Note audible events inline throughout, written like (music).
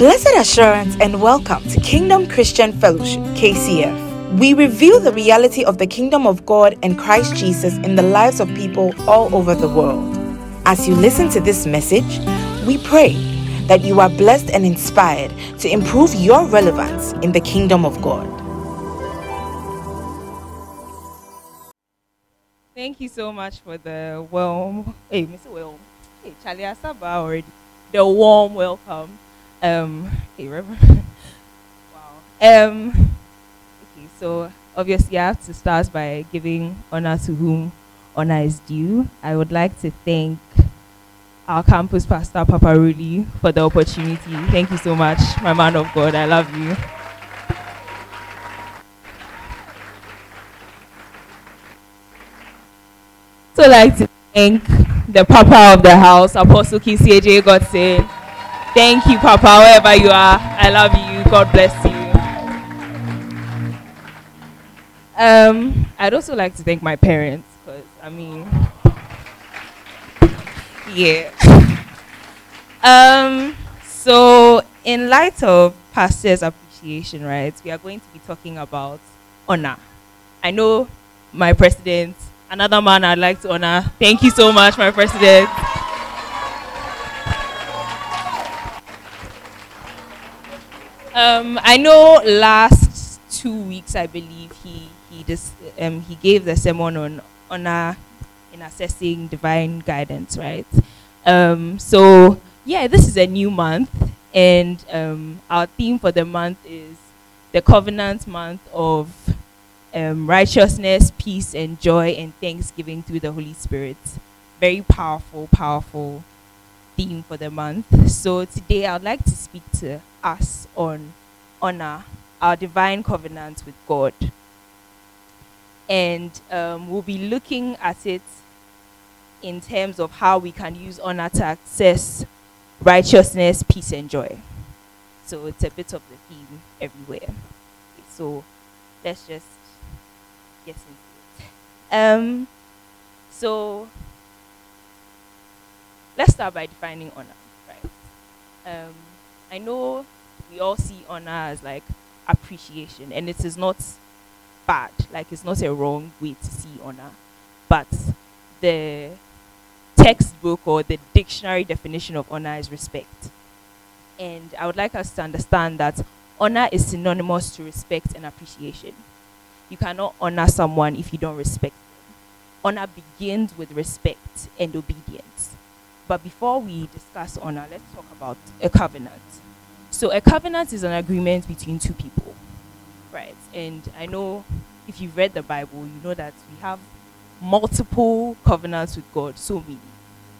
Blessed assurance and welcome to Kingdom Christian Fellowship, KCF. We reveal the reality of the kingdom of God and Christ Jesus in the lives of people all over the world. As you listen to this message, we pray that you are blessed and inspired to improve your relevance in the kingdom of God. Thank you so much for the warm, hey, Mr. Will, hey, Charlie Asaba already, the warm welcome. Um, hey, Reverend. (laughs) wow. Um, okay, so obviously I have to start by giving honor to whom honor is due. I would like to thank our campus pastor, Papa Ruli, for the opportunity. Thank you so much, my man of God. I love you. So like to thank the Papa of the house, Apostle Kisi AJ Godson. Thank you, Papa, wherever you are. I love you. God bless you. Um, I'd also like to thank my parents, because, I mean, yeah. um, so, in light of Pastor's appreciation, right, we are going to be talking about honor. I know my president, another man I'd like to honor. Thank you so much, my president. Um, I know last two weeks, I believe he he dis, um, he gave the sermon on honor in assessing divine guidance, right? Um, so yeah, this is a new month, and um, our theme for the month is the covenant month of um, righteousness, peace, and joy, and thanksgiving through the Holy Spirit. Very powerful, powerful theme for the month. So today I would like to speak to us on honor, our divine covenant with God. And um, we'll be looking at it in terms of how we can use honor to access righteousness, peace, and joy. So it's a bit of the theme everywhere. So let's just get into it. Um, so let's start by defining honor, right? Um, I know we all see honor as like appreciation, and it is not bad. Like it's not a wrong way to see honor, but the textbook or the dictionary definition of honor is respect. And I would like us to understand that honor is synonymous to respect and appreciation. You cannot honor someone if you don't respect them. Honor begins with respect and obedience. But before we discuss honor, let's talk about a covenant. So, a covenant is an agreement between two people, right? And I know if you've read the Bible, you know that we have multiple covenants with God, so many,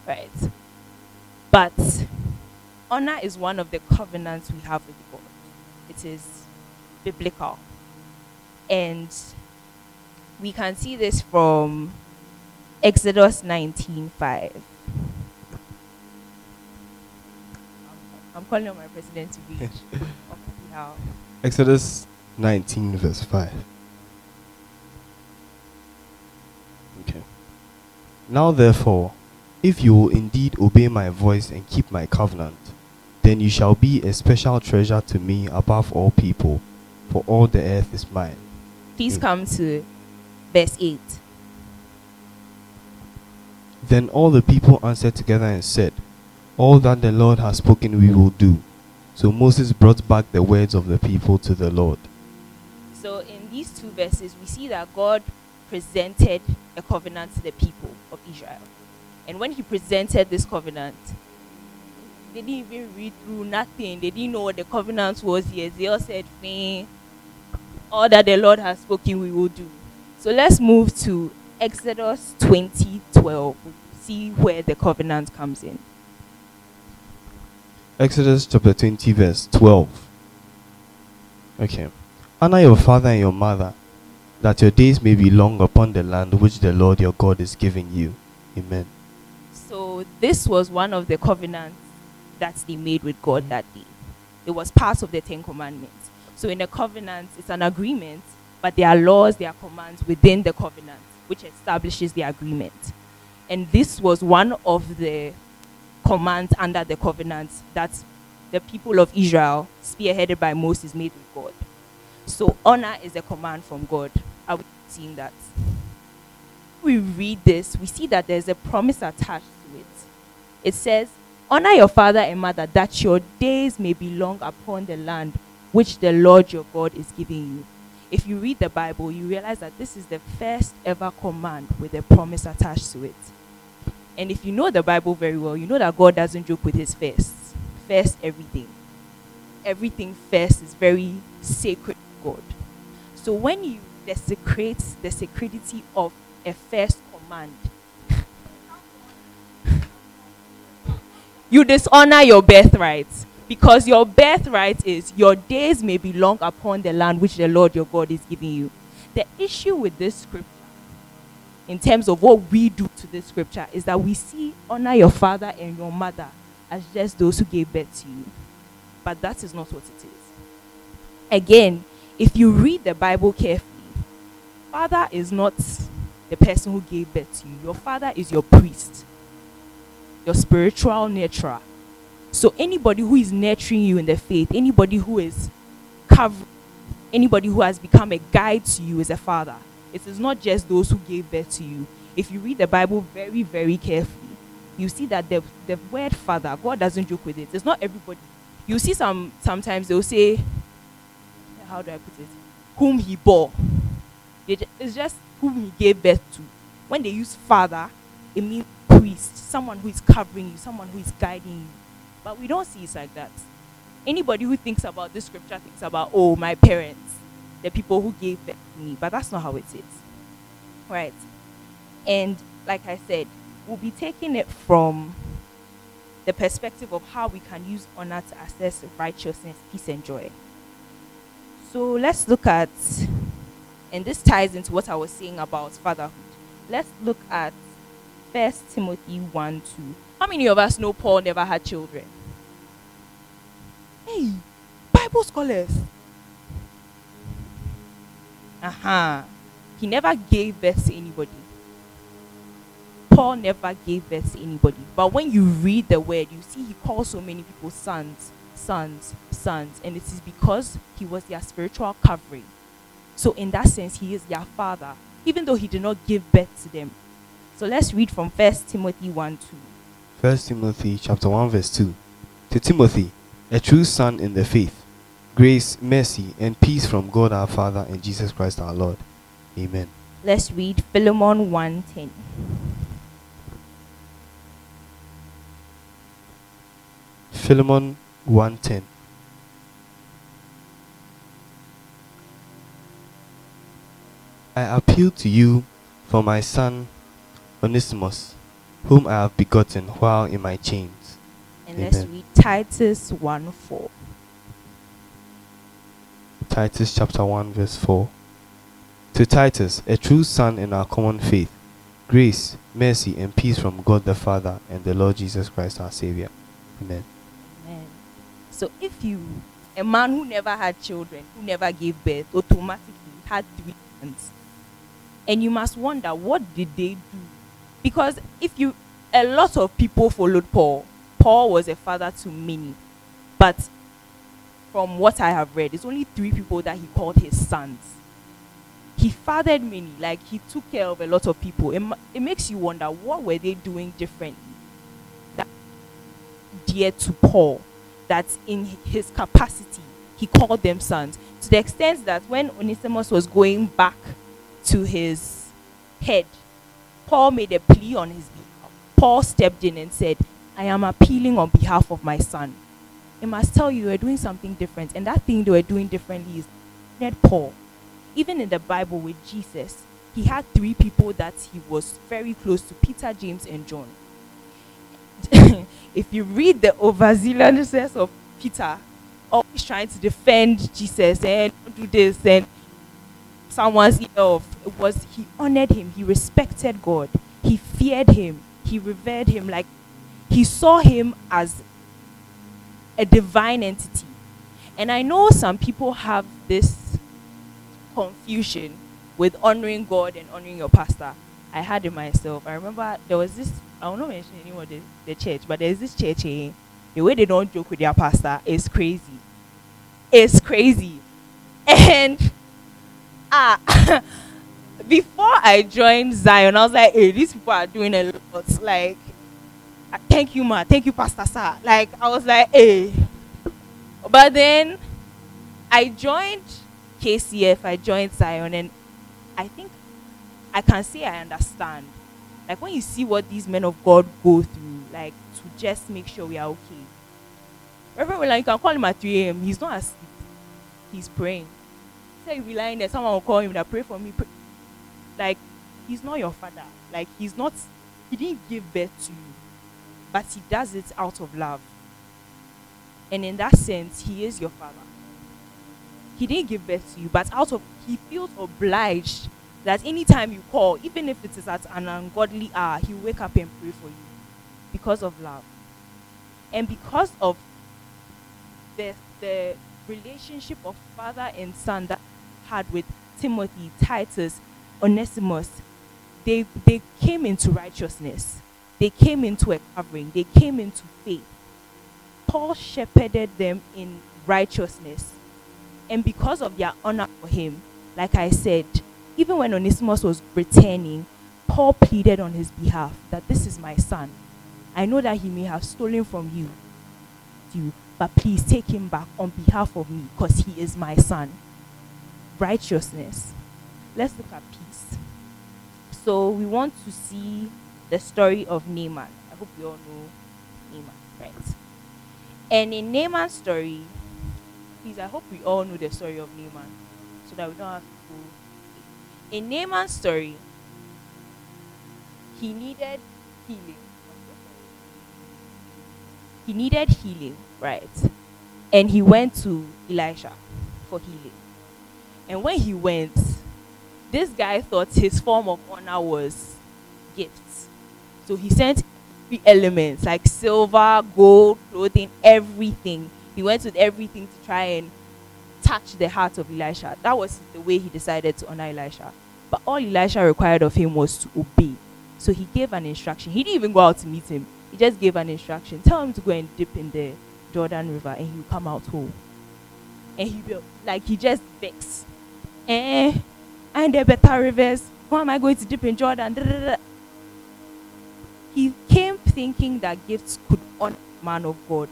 right? But honor is one of the covenants we have with God. It is biblical. And we can see this from Exodus 19:5. I'm calling on my president to read. (laughs) Exodus 19, verse 5. Okay. Now, therefore, if you will indeed obey my voice and keep my covenant, then you shall be a special treasure to me above all people, for all the earth is mine. Please mm. come to verse 8. Then all the people answered together and said, All that the Lord has spoken we will do. So Moses brought back the words of the people to the Lord. So in these two verses, we see that God presented a covenant to the people of Israel. And when he presented this covenant, they didn't even read through nothing. They didn't know what the covenant was yet. They all said, all that the Lord has spoken, we will do. So let's move to Exodus 20 12. See where the covenant comes in. Exodus chapter 20, verse 12. Okay. Honor your father and your mother, that your days may be long upon the land which the Lord your God is giving you. Amen. So, this was one of the covenants that they made with God that day. It was part of the Ten Commandments. So, in a covenant, it's an agreement, but there are laws, there are commands within the covenant, which establishes the agreement. And this was one of the commands under the covenant that the people of Israel, spearheaded by Moses, made with God. So honor is a command from God. Are we seeing that? We read this, we see that there's a promise attached to it. It says, Honor your father and mother, that your days may be long upon the land which the Lord your God is giving you. If you read the Bible, you realize that this is the first ever command with a promise attached to it. And if you know the Bible very well, you know that God doesn't joke with his first. First, everything. Everything first is very sacred God. So when you desecrate the sacredity of a first command, you dishonor your birthright. Because your birthright is your days may be long upon the land which the Lord your God is giving you. The issue with this scripture, in terms of what we do to this scripture, is that we see honor your father and your mother as just those who gave birth to you. But that is not what it is. Again, if you read the Bible carefully, father is not the person who gave birth to you. Your father is your priest, your spiritual nurturer. So anybody who is nurturing you in the faith, anybody who is covering, anybody who has become a guide to you is a father. It is not just those who gave birth to you. If you read the Bible very, very carefully, you see that the, the word father, God doesn't joke with it. It's not everybody. You see some sometimes they'll say, how do I put it? Whom he bore. It's just whom he gave birth to. When they use father, it means priest, someone who is covering you, someone who is guiding you. But we don't see it like that. Anybody who thinks about this scripture thinks about, oh, my parents, the people who gave birth me. But that's not how it is. Right? And like I said, we'll be taking it from the perspective of how we can use honor to access righteousness, peace, and joy. So let's look at, and this ties into what I was saying about fatherhood. Let's look at First Timothy 1 2. How many of us know Paul never had children? Hey, Bible scholars. Uh-huh. He never gave birth to anybody. Paul never gave birth to anybody. But when you read the word, you see he calls so many people sons, sons, sons. And it is because he was their spiritual covering. So, in that sense, he is their father, even though he did not give birth to them. So, let's read from First Timothy 1 2. First Timothy chapter 1 verse 2. To Timothy, a true son in the faith, grace, mercy, and peace from God our Father and Jesus Christ our Lord. Amen. Let's read Philemon 1:10. Philemon 1:10. I appeal to you for my son Onesimus whom I have begotten while in my chains. And Amen. let's read Titus 1 4. Titus chapter 1, verse 4. To Titus, a true son in our common faith, grace, mercy, and peace from God the Father and the Lord Jesus Christ our Savior. Amen. Amen. So if you, a man who never had children, who never gave birth, automatically had three sons, and you must wonder, what did they do because if you, a lot of people followed Paul. Paul was a father to many. But from what I have read, it's only three people that he called his sons. He fathered many, like he took care of a lot of people. It, it makes you wonder what were they doing differently that dear to Paul, that in his capacity he called them sons. To the extent that when Onesimus was going back to his head Paul made a plea on his behalf. Paul stepped in and said, I am appealing on behalf of my son. It must tell you, you are doing something different. And that thing they were doing differently is Paul. Even in the Bible with Jesus, he had three people that he was very close to Peter, James, and John. (laughs) if you read the overzealousness of Peter, always trying to defend Jesus and do this and someone's off. It was he honored him, he respected God, he feared him, he revered him, like he saw him as a divine entity. And I know some people have this confusion with honoring God and honoring your pastor. I had it myself. I remember there was this, I will not mention anyone the, the church, but there's this church here. the way they don't joke with their pastor is crazy. It's crazy. And ah (laughs) before I joined Zion, I was like, hey, these people are doing a lot. Like, thank you, ma. Thank you, Pastor Sir. Like, I was like, hey. But then I joined KCF, I joined Zion, and I think I can say I understand. Like, when you see what these men of God go through, like, to just make sure we are okay. Reverend William, you can call him at 3 a.m. He's not asleep. He's praying. Say he'll be lying there, someone will call him that pray for me. Pray like he's not your father like he's not he didn't give birth to you but he does it out of love. And in that sense he is your father. He didn't give birth to you but out of he feels obliged that anytime you call even if it is at an ungodly hour he'll wake up and pray for you because of love. And because of the the relationship of father and son that had with timothy titus Onesimus, they, they came into righteousness. They came into a covering. They came into faith. Paul shepherded them in righteousness. And because of their honor for him, like I said, even when Onesimus was returning, Paul pleaded on his behalf that this is my son. I know that he may have stolen from you, you but please take him back on behalf of me because he is my son. Righteousness. Let's look at peace. So we want to see the story of Naaman. I hope you all know Naaman, right? And in Naaman's story, please, I hope we all know the story of Naaman so that we don't have to go. In Naaman's story, he needed healing. He needed healing, right? And he went to Elisha for healing. And when he went, this guy thought his form of honor was gifts. So he sent three elements like silver, gold, clothing, everything. He went with everything to try and touch the heart of Elisha. That was the way he decided to honor Elisha. But all Elisha required of him was to obey. So he gave an instruction. He didn't even go out to meet him. He just gave an instruction. Tell him to go and dip in the Jordan River and he'll come out whole. And he will, like, he just begs. Eh, and there better rivers. Why am I going to dip in Jordan? He came thinking that gifts could honor man of God.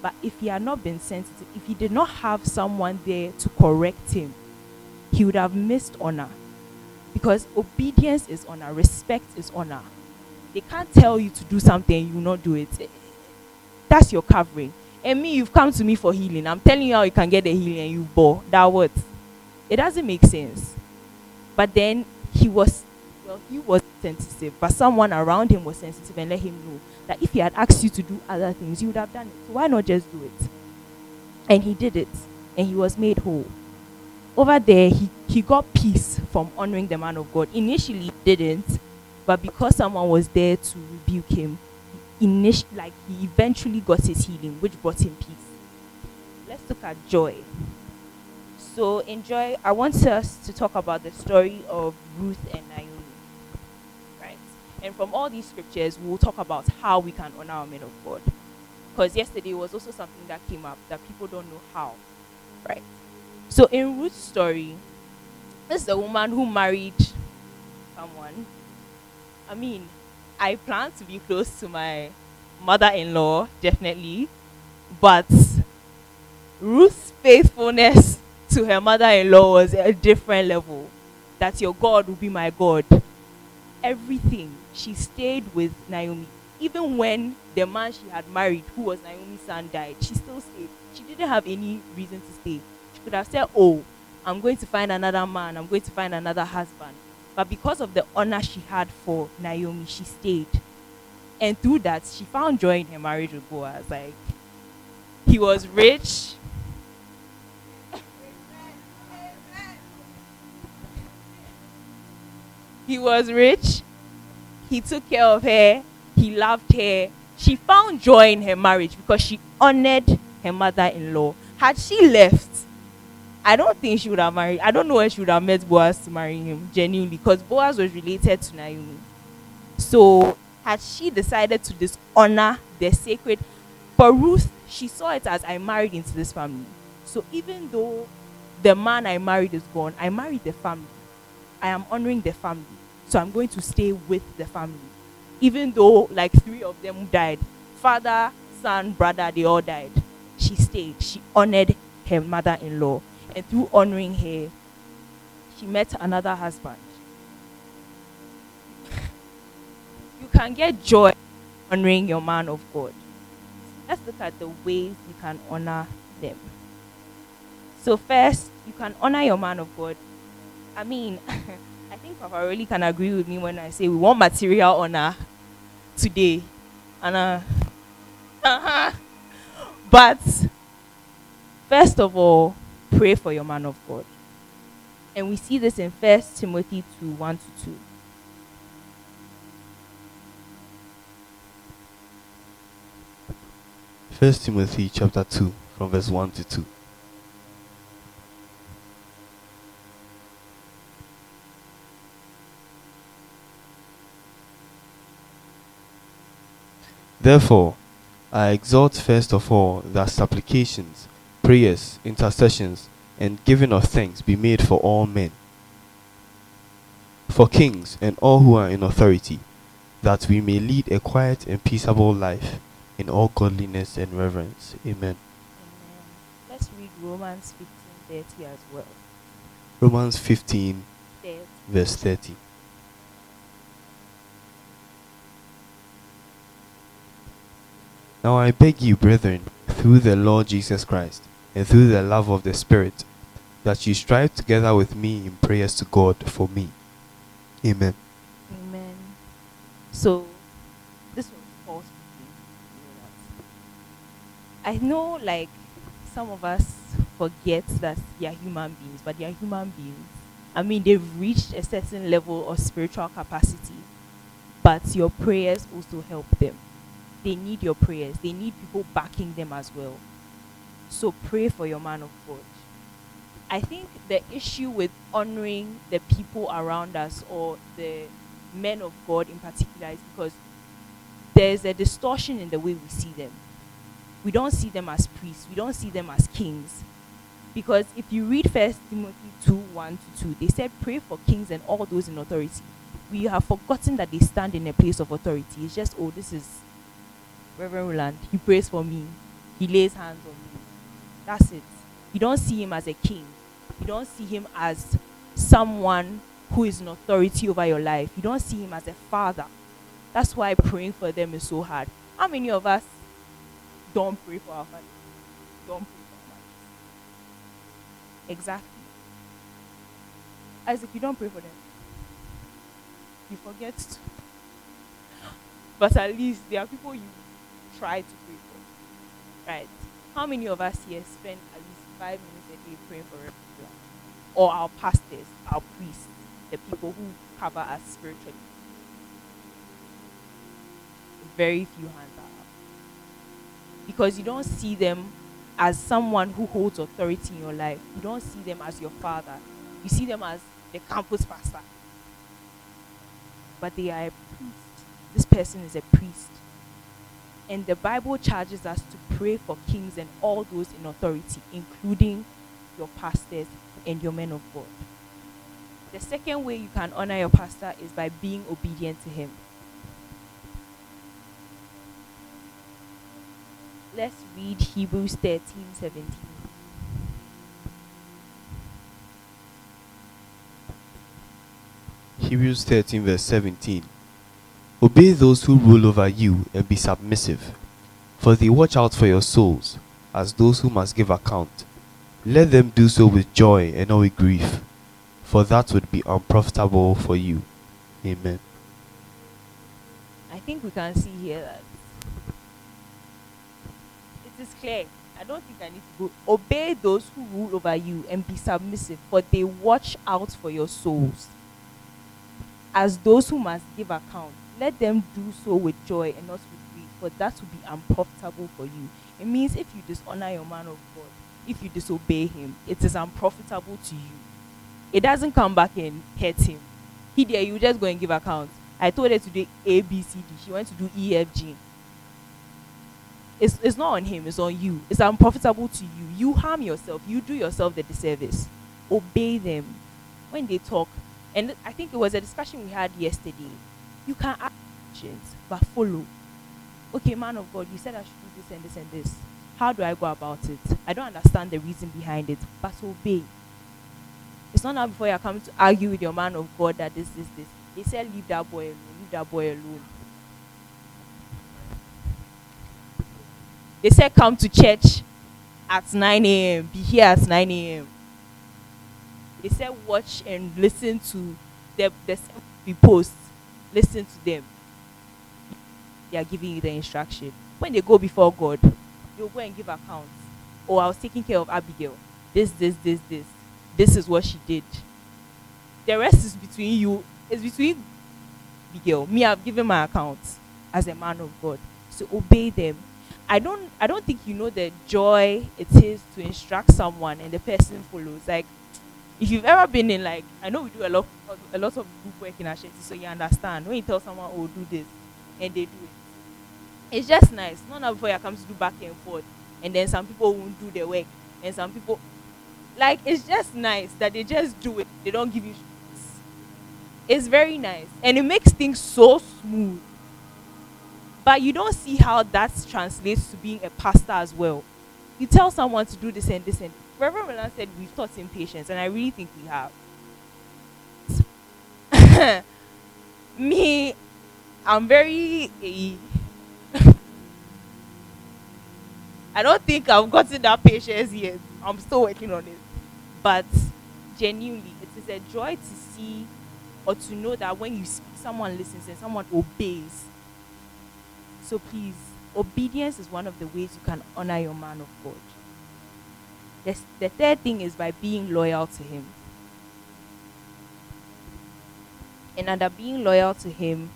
But if he had not been sensitive, if he did not have someone there to correct him, he would have missed honor. Because obedience is honor, respect is honor. They can't tell you to do something you will not do it. That's your covering. And me, you've come to me for healing. I'm telling you how you can get the healing and you bore. That what? It doesn't make sense. But then he was, well, he was sensitive, but someone around him was sensitive and let him know that if he had asked you to do other things, you would have done it. So why not just do it? And he did it, and he was made whole. Over there, he, he got peace from honoring the man of God. Initially, he didn't, but because someone was there to rebuke him, init- like he eventually got his healing, which brought him peace. Let's look at joy. So, enjoy. I want us to talk about the story of Ruth and Naomi. And from all these scriptures, we'll talk about how we can honor our men of God. Because yesterday was also something that came up that people don't know how. Right? So, in Ruth's story, this is a woman who married someone. I mean, I plan to be close to my mother in law, definitely. But Ruth's faithfulness to her mother-in-law was a different level. That your God will be my God. Everything. She stayed with Naomi. Even when the man she had married, who was Naomi's son, died, she still stayed. She didn't have any reason to stay. She could have said, Oh, I'm going to find another man, I'm going to find another husband. But because of the honor she had for Naomi, she stayed. And through that, she found joy in her marriage with Boaz. Like, he was rich, He was rich. He took care of her. He loved her. She found joy in her marriage because she honored her mother in law. Had she left, I don't think she would have married. I don't know where she would have met Boaz to marry him, genuinely, because Boaz was related to Naomi. So, had she decided to dishonor the sacred, for Ruth, she saw it as I married into this family. So even though the man I married is gone, I married the family. I am honoring the family. So I'm going to stay with the family. Even though like three of them died father, son, brother, they all died. She stayed. She honored her mother in law. And through honoring her, she met another husband. You can get joy honoring your man of God. Let's look at the ways you can honor them. So, first, you can honor your man of God. I mean, (laughs) I think Papa Ruli can agree with me when I say we want material honor today. And uh. (laughs) But first of all, pray for your man of God. And we see this in First Timothy 2 1 to 2. First Timothy chapter 2 from verse 1 to 2. Therefore, I exhort first of all that supplications, prayers, intercessions, and giving of thanks be made for all men, for kings and all who are in authority, that we may lead a quiet and peaceable life in all godliness and reverence. Amen. Amen. Let's read Romans 15 30 as well. Romans 15, 30. verse 30. Now I beg you, brethren, through the Lord Jesus Christ, and through the love of the Spirit, that you strive together with me in prayers to God for me. Amen. Amen. So, this was Paul. I know, like, some of us forget that they are human beings, but they are human beings. I mean, they've reached a certain level of spiritual capacity, but your prayers also help them. They need your prayers, they need people backing them as well. So, pray for your man of God. I think the issue with honoring the people around us or the men of God in particular is because there's a distortion in the way we see them. We don't see them as priests, we don't see them as kings. Because if you read First Timothy 2 1 to 2, they said, Pray for kings and all those in authority. We have forgotten that they stand in a place of authority. It's just, oh, this is Reverend Roland. He prays for me, he lays hands on me. That's it. You don't see him as a king, you don't see him as someone who is an authority over your life. You don't see him as a father. That's why praying for them is so hard. How many of us don't pray for our fathers? Don't pray for our fathers. Exactly. Isaac, you don't pray for them. You forget. But at least there are people you try to pray for. Right? How many of us here spend at least five minutes a day praying for people? Or our pastors, our priests, the people who cover us spiritually? Very few hands are up. Because you don't see them as someone who holds authority in your life. You don't see them as your father. You see them as the campus pastor. But they are a priest. This person is a priest. And the Bible charges us to pray for kings and all those in authority, including your pastors and your men of God. The second way you can honor your pastor is by being obedient to him. Let's read Hebrews 13 17. Hebrews 13, verse 17. Obey those who rule over you and be submissive, for they watch out for your souls, as those who must give account. Let them do so with joy and not with grief, for that would be unprofitable for you. Amen. I think we can see here that it is clear. I don't think I need to go. Obey those who rule over you and be submissive, for they watch out for your souls. As those who must give account, let them do so with joy and not with grief, for that will be unprofitable for you. It means if you dishonor your man of God, if you disobey him, it is unprofitable to you. It doesn't come back and hurt him. He there, you just go and give account. I told her to do A, B, C, D. She went to do E, F, G. it's, it's not on him, it's on you. It's unprofitable to you. You harm yourself, you do yourself the disservice. Obey them when they talk. And I think it was a discussion we had yesterday. You can ask questions, but follow. Okay, man of God, you said I should do this and this and this. How do I go about it? I don't understand the reason behind it, but obey. It's not now before you come to argue with your man of God that this is this. They said leave that boy alone, leave that boy alone. They said come to church at 9 a.m., be here at 9 a.m. They said watch and listen to the the we post, listen to them. They are giving you the instruction. When they go before God, they'll go and give accounts. Oh, I was taking care of Abigail. This, this, this, this. This is what she did. The rest is between you. It's between Abigail. Me, I've given my account as a man of God. So obey them. I don't I don't think you know the joy it is to instruct someone and the person follows. Like if you've ever been in like I know we do a lot a lot of group work in church, so you understand when you tell someone, Oh, do this and they do it. It's just nice. Not now before you come to do back and forth and then some people won't do the work and some people like it's just nice that they just do it. They don't give you. It's very nice. And it makes things so smooth. But you don't see how that translates to being a pastor as well. You tell someone to do this and this and Reverend Milan said we've taught him patience, and I really think we have. (laughs) Me, I'm very. (laughs) I don't think I've gotten that patience yet. I'm still working on it. But genuinely, it is a joy to see or to know that when you speak, someone listens and someone obeys. So please, obedience is one of the ways you can honor your man of God. The, the third thing is by being loyal to him. And under being loyal to him,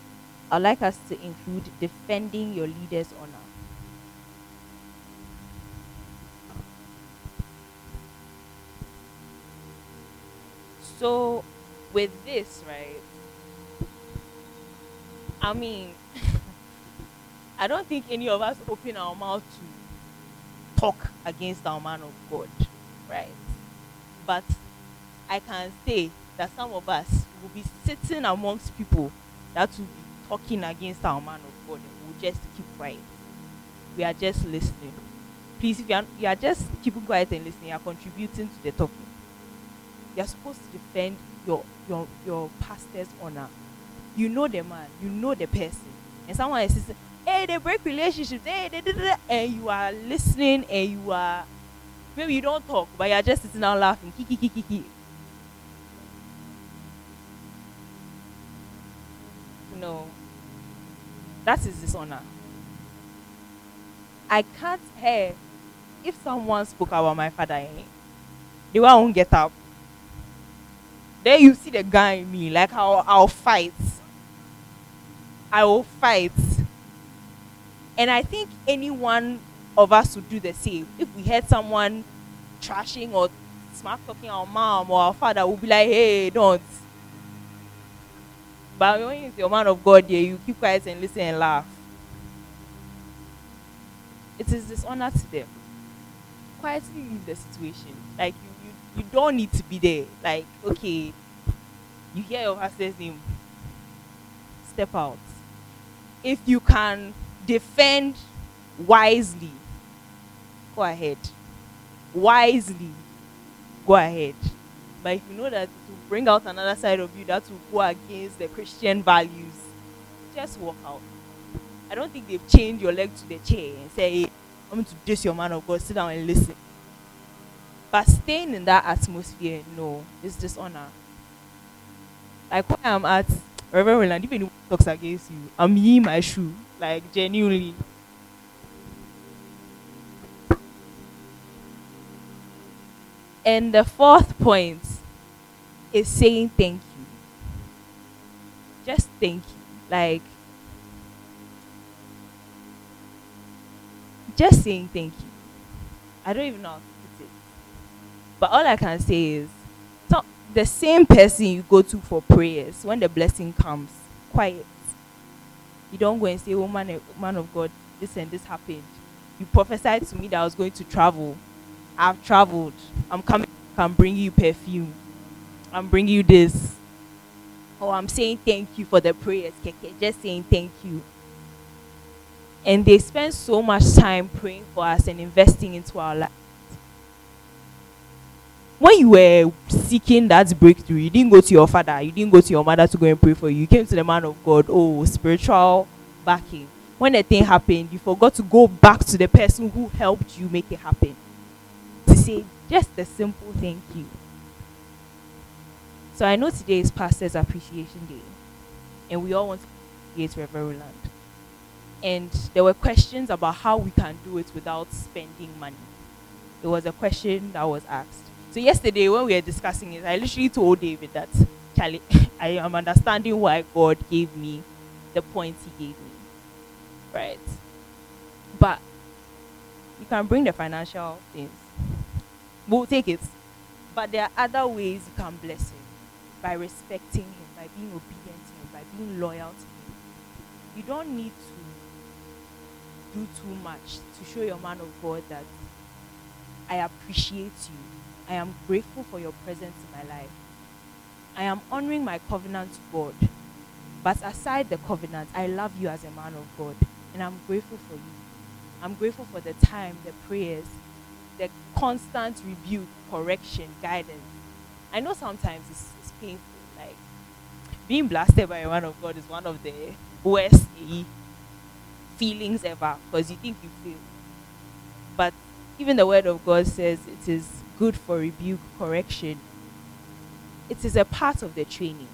I'd like us to include defending your leader's honor. So, with this, right? I mean, (laughs) I don't think any of us open our mouth to talk against our man of God, right? But I can say that some of us will be sitting amongst people that will be talking against our man of God and we'll just keep quiet. We are just listening. Please, if you are, you are just keeping quiet and listening, you are contributing to the talking. You are supposed to defend your your your pastor's honor. You know the man, you know the person, and someone is "Hey, they break relationships. Hey, they did it," and you are listening and you are maybe you don't talk, but you are just sitting down laughing. No, that is dishonor. I can't hear if someone spoke about my father. Eh, the one won't get up. Then you see the guy in me, like I'll, I'll fight. I will fight. And I think any one of us would do the same. If we heard someone trashing or smack talking our mom or our father, we'll be like, hey, don't. But when it's your man of God here, you keep quiet and listen and laugh. It is dishonor to them. Quietly leave the situation. Like you you don't need to be there. Like, okay, you hear your pastor's name, step out. If you can defend wisely, go ahead. Wisely, go ahead. But if you know that it will bring out another side of you that will go against the Christian values, just walk out. I don't think they've chained your leg to the chair and say, hey, I'm going to diss your man of God, sit down and listen. But staying in that atmosphere, no, it's dishonor. Like when I'm at Reverend Roland, even if anyone talks against you, I'm in my shoe. Like genuinely. And the fourth point is saying thank you. Just thank you. Like just saying thank you. I don't even know how to say it, but all I can say is, the same person you go to for prayers, when the blessing comes, quiet. You don't go and say, oh man, eh, man of God, this and this happened. You prophesied to me that I was going to travel. I've traveled. I'm coming. I'm bringing you perfume. I'm bringing you this. Oh, I'm saying thank you for the prayers, Keke. Just saying thank you. And they spend so much time praying for us and investing into our lives. When you were seeking that breakthrough, you didn't go to your father, you didn't go to your mother to go and pray for you. You came to the man of God. Oh, spiritual backing. When the thing happened, you forgot to go back to the person who helped you make it happen. To say just a simple thank you. So I know today is Pastor's Appreciation Day, and we all want to appreciate Reverend Land. And there were questions about how we can do it without spending money. It was a question that was asked. So yesterday when we were discussing it, I literally told David that Charlie, (laughs) I am understanding why God gave me the points he gave me. Right. But you can bring the financial things. We'll take it. But there are other ways you can bless him by respecting him, by being obedient to him, by being loyal to him. You don't need to do too much to show your man of God that I appreciate you. I am grateful for your presence in my life. I am honoring my covenant to God. But aside the covenant, I love you as a man of God. And I'm grateful for you. I'm grateful for the time, the prayers, the constant rebuke, correction, guidance. I know sometimes it's, it's painful. Like being blasted by a man of God is one of the worst eh, feelings ever because you think you fail. Even the word of God says it is good for rebuke, correction. It is a part of the training.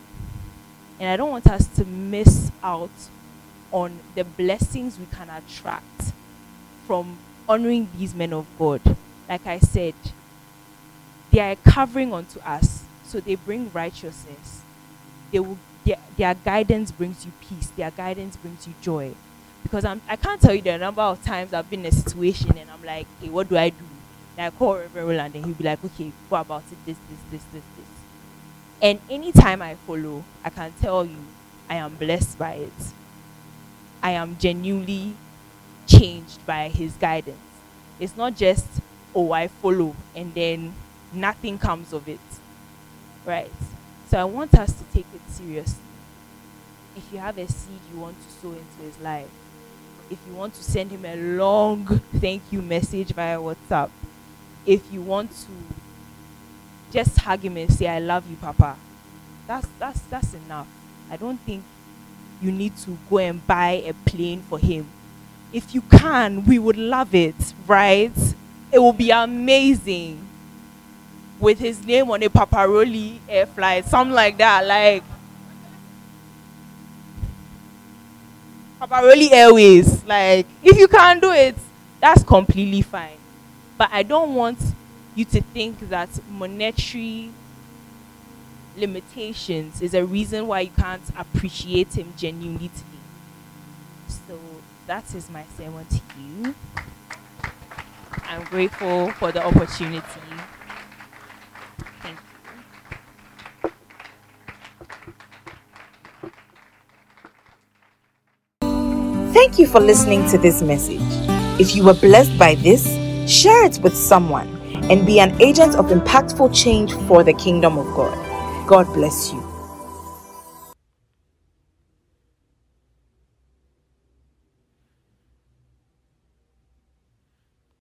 And I don't want us to miss out on the blessings we can attract from honoring these men of God. Like I said, they are covering onto us, so they bring righteousness. They will, their, their guidance brings you peace. Their guidance brings you joy. Because I'm, I can't tell you the number of times I've been in a situation and I'm like, hey, what do I do? And I call Reverend Roland and he'll be like, okay, go about it, this, this, this, this, this. And anytime I follow, I can tell you, I am blessed by it. I am genuinely changed by his guidance. It's not just, oh, I follow and then nothing comes of it. Right? So I want us to take it seriously. If you have a seed you want to sow into his life, if you want to send him a long thank you message via WhatsApp, if you want to just hug him and say, I love you, Papa, that's that's that's enough. I don't think you need to go and buy a plane for him. If you can, we would love it, right? It will be amazing. With his name on a Paparoli air flight, something like that. Like Paparoli Airways. Like, if you can't do it, that's completely fine. But I don't want you to think that monetary limitations is a reason why you can't appreciate him genuinely. So that is my sermon to you. I'm grateful for the opportunity. Thank you for listening to this message. If you were blessed by this, share it with someone and be an agent of impactful change for the kingdom of God. God bless you.